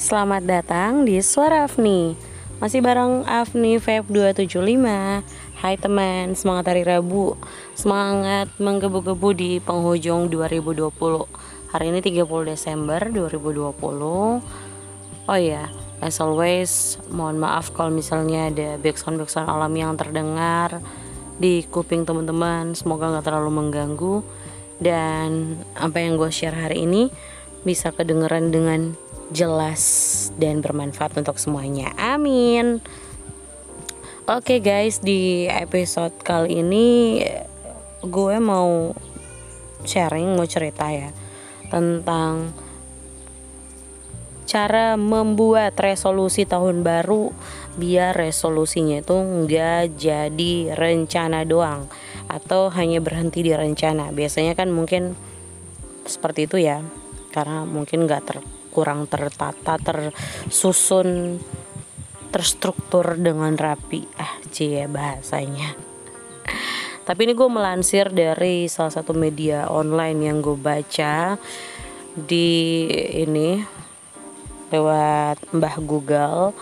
Selamat datang di Suara Afni. Masih bareng Afni Vape 275 Hai teman, semangat hari Rabu. Semangat menggebu-gebu di penghujung 2020 Hari ini 30 Desember 2020 Oh iya, as always Mohon maaf kalau misalnya ada backsound-backsound alam yang terdengar Di kuping teman-teman. Semoga gak terlalu mengganggu. Dan apa yang gue share hari ini bisa kedengeran dengan jelas dan bermanfaat untuk semuanya. Amin. Oke okay guys, di episode kali ini gue mau sharing, mau cerita ya tentang cara membuat resolusi tahun baru biar resolusinya itu nggak jadi rencana doang atau hanya berhenti di rencana. Biasanya kan mungkin seperti itu ya, karena mungkin nggak ter kurang tertata tersusun terstruktur dengan rapi. Ah cie bahasanya. Tapi ini gue melansir dari salah satu media online yang gue baca di ini lewat Mbah Google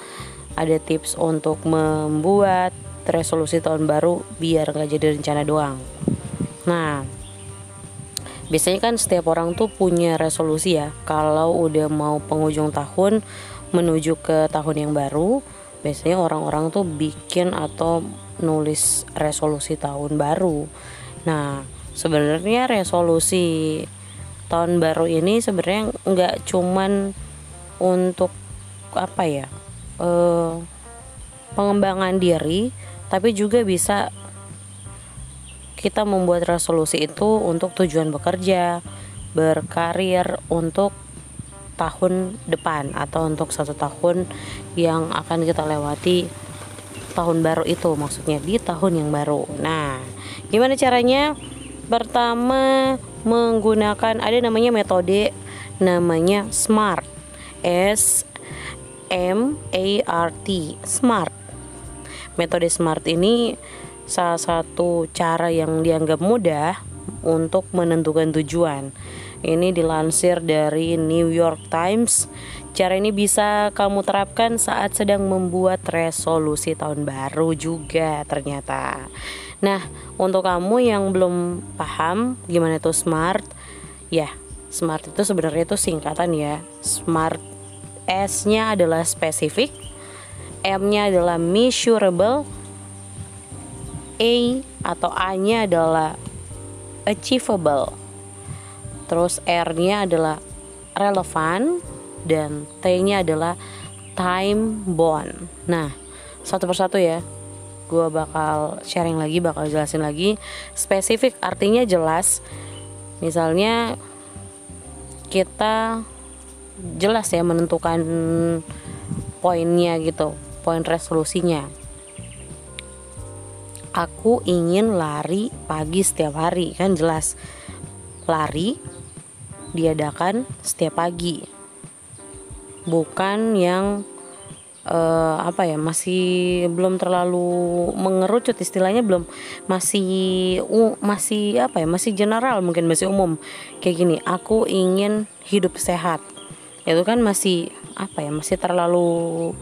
ada tips untuk membuat resolusi tahun baru biar nggak jadi rencana doang. Nah biasanya kan setiap orang tuh punya resolusi ya. Kalau udah mau penghujung tahun menuju ke tahun yang baru biasanya orang-orang tuh bikin atau nulis resolusi tahun baru. Nah sebenarnya resolusi tahun baru ini sebenarnya nggak cuman untuk apa ya eh, pengembangan diri tapi juga bisa kita membuat resolusi itu untuk tujuan bekerja, berkarir untuk tahun depan atau untuk satu tahun yang akan kita lewati tahun baru itu maksudnya di tahun yang baru. Nah, gimana caranya? Pertama menggunakan ada namanya metode namanya SMART. S M A R T SMART. Metode SMART ini salah satu cara yang dianggap mudah untuk menentukan tujuan. Ini dilansir dari New York Times. Cara ini bisa kamu terapkan saat sedang membuat resolusi tahun baru juga ternyata. Nah, untuk kamu yang belum paham gimana itu SMART, ya, SMART itu sebenarnya itu singkatan ya. SMART S-nya adalah spesifik, M-nya adalah measurable, A atau A-nya adalah achievable. Terus R-nya adalah relevan dan T-nya adalah time bound. Nah, satu persatu ya. Gue bakal sharing lagi, bakal jelasin lagi. Spesifik artinya jelas. Misalnya kita jelas ya menentukan poinnya gitu, poin resolusinya aku ingin lari pagi setiap hari kan jelas. Lari diadakan setiap pagi. Bukan yang uh, apa ya masih belum terlalu mengerucut istilahnya belum masih uh, masih apa ya masih general mungkin masih umum. Kayak gini aku ingin hidup sehat. Itu kan masih apa ya masih terlalu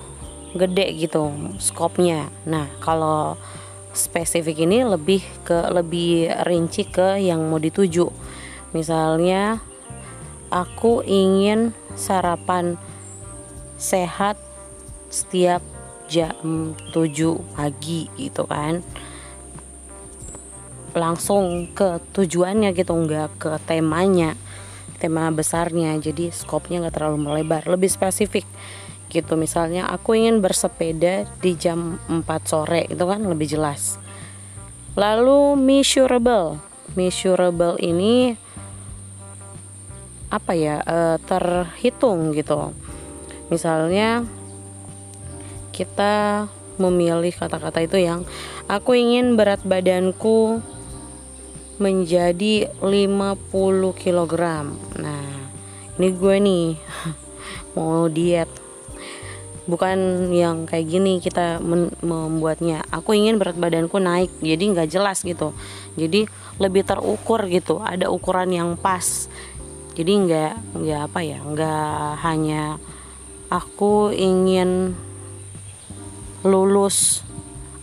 gede gitu skopnya nah kalau spesifik ini lebih ke lebih rinci ke yang mau dituju. Misalnya aku ingin sarapan sehat setiap jam 7 pagi gitu kan. Langsung ke tujuannya gitu nggak ke temanya tema besarnya. Jadi skopnya nggak terlalu melebar. Lebih spesifik gitu. Misalnya aku ingin bersepeda di jam 4 sore itu kan lebih jelas. Lalu measurable measurable ini apa ya e, terhitung gitu. Misalnya kita memilih kata-kata itu yang aku ingin berat badanku menjadi 50 kg nah ini gue nih mau diet bukan yang kayak gini kita membuatnya. Aku ingin berat badanku naik jadi nggak jelas gitu. Jadi lebih terukur gitu ada ukuran yang pas. Jadi nggak nggak apa ya nggak hanya aku ingin lulus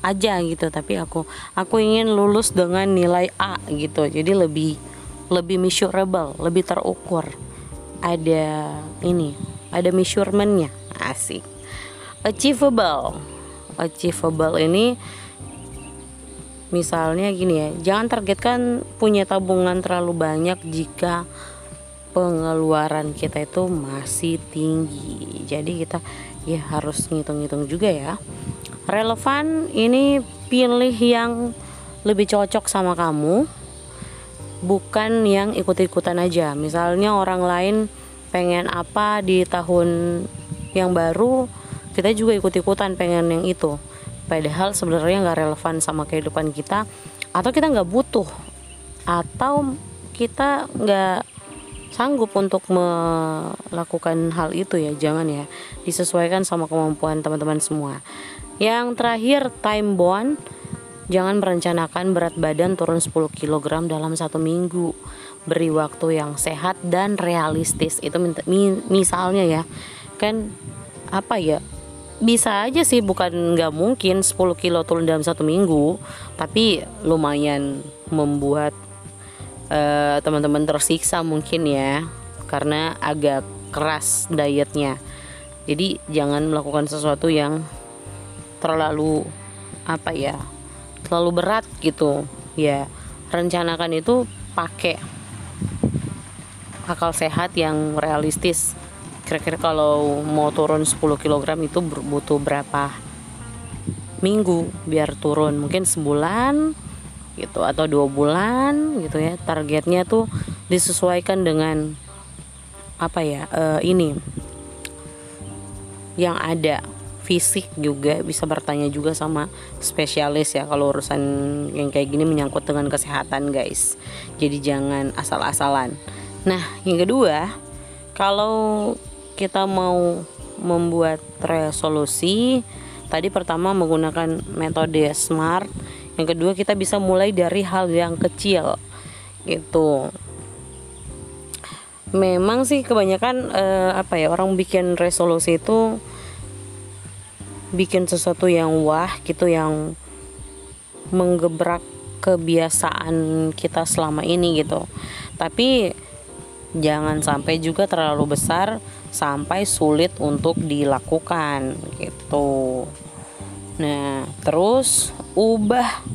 aja gitu tapi aku aku ingin lulus dengan nilai A gitu. Jadi lebih lebih measurable lebih terukur. Ada ini ada measurementnya. Asik achievable. Achievable ini misalnya gini ya jangan targetkan punya tabungan terlalu banyak jika pengeluaran kita itu masih tinggi. Jadi kita ya harus ngitung-ngitung juga ya. Relevan ini pilih yang lebih cocok sama kamu bukan yang ikut-ikutan aja. Misalnya orang lain pengen apa di tahun yang baru kita juga ikut-ikutan pengen yang itu. Padahal sebenarnya nggak relevan sama kehidupan kita atau kita nggak butuh atau kita nggak sanggup untuk melakukan hal itu ya jangan ya disesuaikan sama kemampuan teman-teman semua. Yang terakhir time bond. Jangan merencanakan berat badan turun 10 kg dalam satu minggu. Beri waktu yang sehat dan realistis. Itu misalnya ya kan apa ya bisa aja sih bukan nggak mungkin 10 kilo turun dalam satu minggu tapi lumayan membuat uh, teman-teman tersiksa mungkin ya karena agak keras dietnya. Jadi jangan melakukan sesuatu yang terlalu apa ya terlalu berat gitu. Ya rencanakan itu pakai akal sehat yang realistis kira-kira kalau mau turun 10 kg itu butuh berapa minggu biar turun? Mungkin sebulan gitu atau dua bulan gitu ya. Targetnya tuh disesuaikan dengan apa ya uh, ini yang ada. Fisik juga bisa bertanya juga sama spesialis ya kalau urusan yang kayak gini menyangkut dengan kesehatan guys. Jadi jangan asal-asalan. Nah yang kedua kalau kita mau membuat resolusi tadi pertama menggunakan metode SMART yang kedua kita bisa mulai dari hal yang kecil gitu. Memang sih kebanyakan eh, apa ya orang bikin resolusi itu bikin sesuatu yang wah gitu yang menggebrak kebiasaan kita selama ini gitu. Tapi jangan sampai juga terlalu besar sampai sulit untuk dilakukan gitu Nah, terus ubah.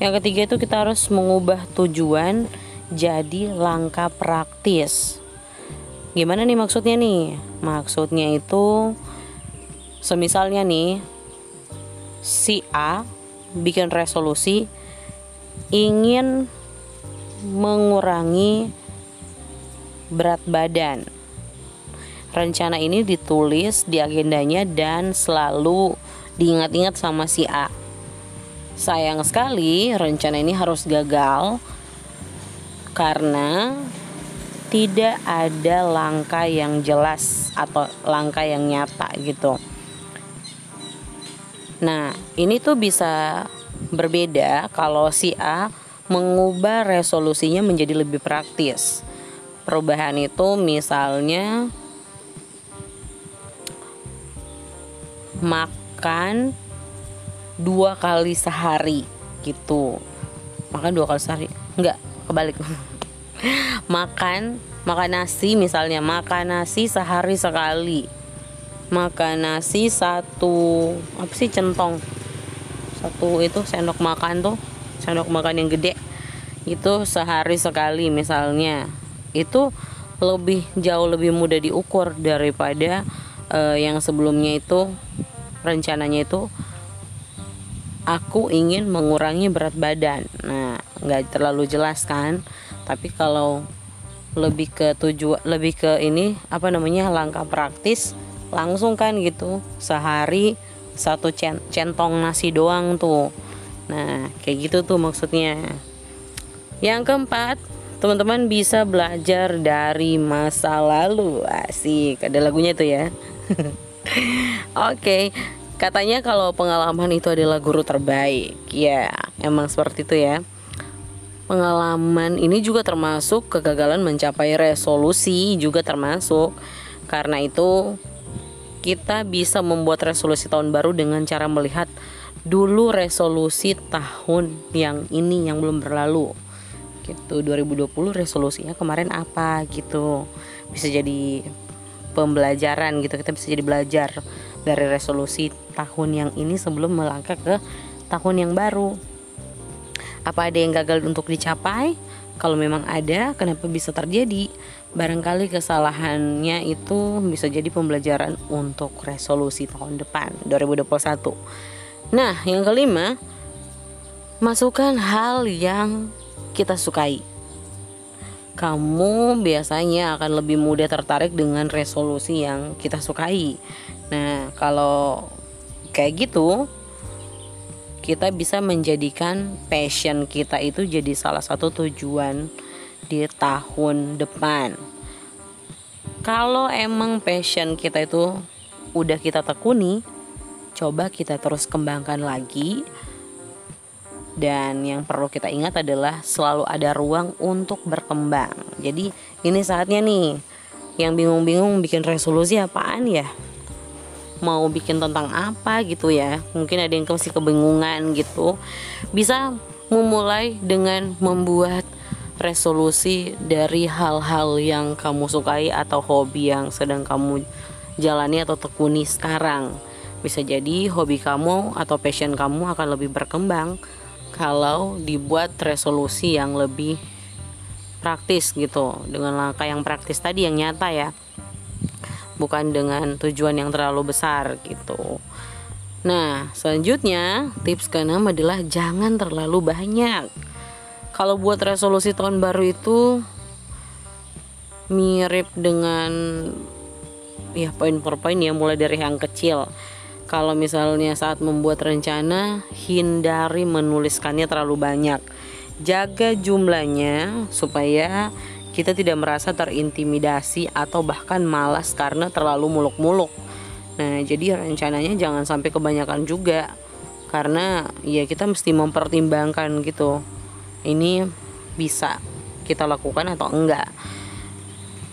Yang ketiga itu kita harus mengubah tujuan jadi langkah praktis. Gimana nih maksudnya nih? Maksudnya itu semisalnya nih si A bikin resolusi ingin mengurangi berat badan. Rencana ini ditulis di agendanya dan selalu diingat-ingat sama si A. Sayang sekali rencana ini harus gagal karena tidak ada langkah yang jelas atau langkah yang nyata gitu. Nah, ini tuh bisa berbeda kalau si A mengubah resolusinya menjadi lebih praktis. Perubahan itu misalnya makan dua kali sehari gitu. Makan dua kali sehari? Enggak kebalik. Makan makan nasi misalnya makan nasi sehari sekali. Makan nasi satu apa sih centong? Satu itu sendok makan tuh sendok makan yang gede. Itu sehari sekali misalnya. Itu lebih jauh lebih mudah diukur daripada uh, yang sebelumnya itu rencananya itu aku ingin mengurangi berat badan. Nah nggak terlalu jelas kan? Tapi kalau lebih ke tujuan lebih ke ini apa namanya langkah praktis langsung kan gitu. Sehari satu centong nasi doang tuh. Nah kayak gitu tuh maksudnya. Yang keempat teman-teman bisa belajar dari masa lalu. Asik ada lagunya tuh ya okay. katanya kalau pengalaman itu adalah guru terbaik. Ya, emang seperti itu ya. Pengalaman ini juga termasuk kegagalan mencapai resolusi juga termasuk. Karena itu kita bisa membuat resolusi tahun baru dengan cara melihat dulu resolusi tahun yang ini yang belum berlalu gitu 2020 resolusinya kemarin apa gitu bisa jadi pembelajaran gitu kita bisa jadi belajar dari resolusi tahun yang ini sebelum melangkah ke tahun yang baru apa ada yang gagal untuk dicapai kalau memang ada, kenapa bisa terjadi? Barangkali kesalahannya itu bisa jadi pembelajaran untuk resolusi tahun depan 2021. Nah, yang kelima, masukkan hal yang kita sukai. Kamu biasanya akan lebih mudah tertarik dengan resolusi yang kita sukai. Nah, kalau kayak gitu, kita bisa menjadikan passion kita itu jadi salah satu tujuan di tahun depan. Kalau emang passion kita itu udah kita tekuni, coba kita terus kembangkan lagi. Dan yang perlu kita ingat adalah selalu ada ruang untuk berkembang. Jadi ini saatnya nih, yang bingung-bingung bikin resolusi apaan ya? mau bikin tentang apa gitu ya mungkin ada yang masih kebingungan gitu bisa memulai dengan membuat resolusi dari hal-hal yang kamu sukai atau hobi yang sedang kamu jalani atau tekuni sekarang bisa jadi hobi kamu atau passion kamu akan lebih berkembang kalau dibuat resolusi yang lebih praktis gitu dengan langkah yang praktis tadi yang nyata ya bukan dengan tujuan yang terlalu besar gitu. Nah, selanjutnya tips keenam adalah jangan terlalu banyak. Kalau buat resolusi tahun baru itu mirip dengan ya poin per poin ya mulai dari yang kecil. Kalau misalnya saat membuat rencana hindari menuliskannya terlalu banyak. Jaga jumlahnya supaya kita tidak merasa terintimidasi atau bahkan malas karena terlalu muluk-muluk. Nah, jadi rencananya jangan sampai kebanyakan juga karena ya kita mesti mempertimbangkan gitu. Ini bisa kita lakukan atau enggak.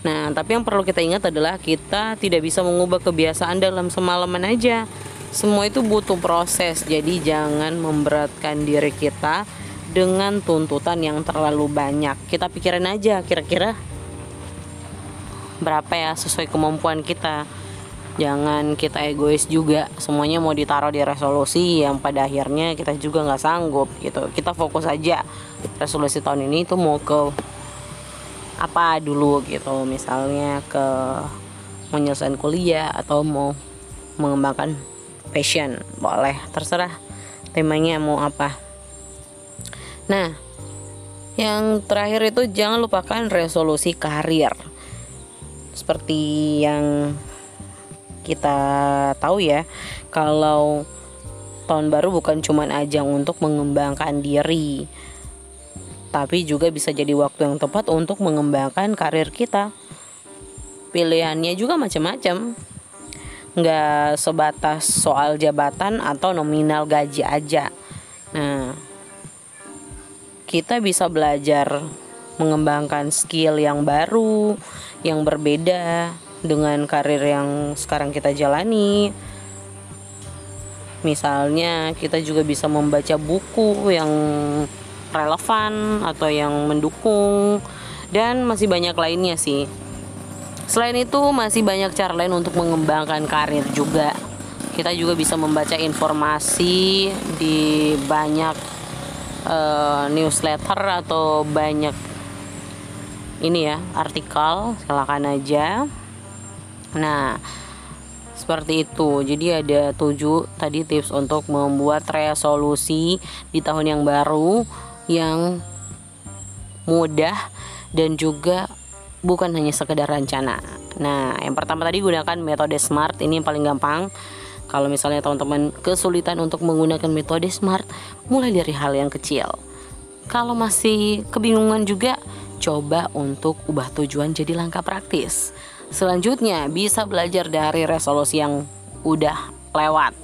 Nah, tapi yang perlu kita ingat adalah kita tidak bisa mengubah kebiasaan dalam semalaman aja. Semua itu butuh proses, jadi jangan memberatkan diri kita dengan tuntutan yang terlalu banyak. Kita pikirin aja kira-kira berapa ya sesuai kemampuan kita. Jangan kita egois juga. Semuanya mau ditaruh di resolusi yang pada akhirnya kita juga nggak sanggup gitu. Kita fokus aja resolusi tahun ini itu mau ke apa dulu gitu. Misalnya ke menyelesaikan kuliah atau mau mengembangkan passion boleh terserah temanya mau apa Nah, yang terakhir itu jangan lupakan resolusi karir. Seperti yang kita tahu ya, kalau tahun baru bukan cuma ajang untuk mengembangkan diri, tapi juga bisa jadi waktu yang tepat untuk mengembangkan karir kita. Pilihannya juga macam-macam, nggak sebatas soal jabatan atau nominal gaji aja. Nah, kita bisa belajar mengembangkan skill yang baru, yang berbeda dengan karir yang sekarang kita jalani. Misalnya, kita juga bisa membaca buku yang relevan atau yang mendukung, dan masih banyak lainnya sih. Selain itu, masih banyak cara lain untuk mengembangkan karir juga. Kita juga bisa membaca informasi di banyak uh, newsletter atau banyak ini ya artikel. Silakan aja. Nah seperti itu. Jadi ada tujuh tadi tips untuk membuat resolusi di tahun yang baru yang mudah dan juga bukan hanya sekedar rencana nah yang pertama tadi gunakan metode SMART ini yang paling gampang kalau misalnya teman-teman kesulitan untuk menggunakan metode SMART, mulai dari hal yang kecil. Kalau masih kebingungan juga, coba untuk ubah tujuan jadi langkah praktis. Selanjutnya, bisa belajar dari resolusi yang udah lewat.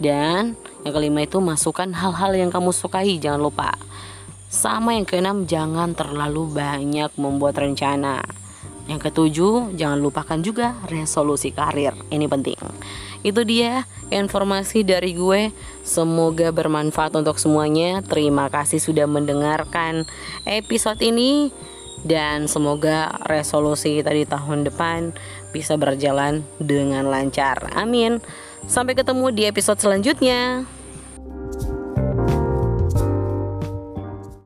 Dan yang kelima itu masukkan hal-hal yang kamu sukai, jangan lupa. Sama yang keenam, jangan terlalu banyak membuat rencana. Yang ketujuh, jangan lupakan juga resolusi karir. Ini penting. Itu dia informasi dari gue. Semoga bermanfaat untuk semuanya. Terima kasih sudah mendengarkan episode ini dan semoga resolusi kita di tahun depan bisa berjalan dengan lancar. Amin. Sampai ketemu di episode selanjutnya.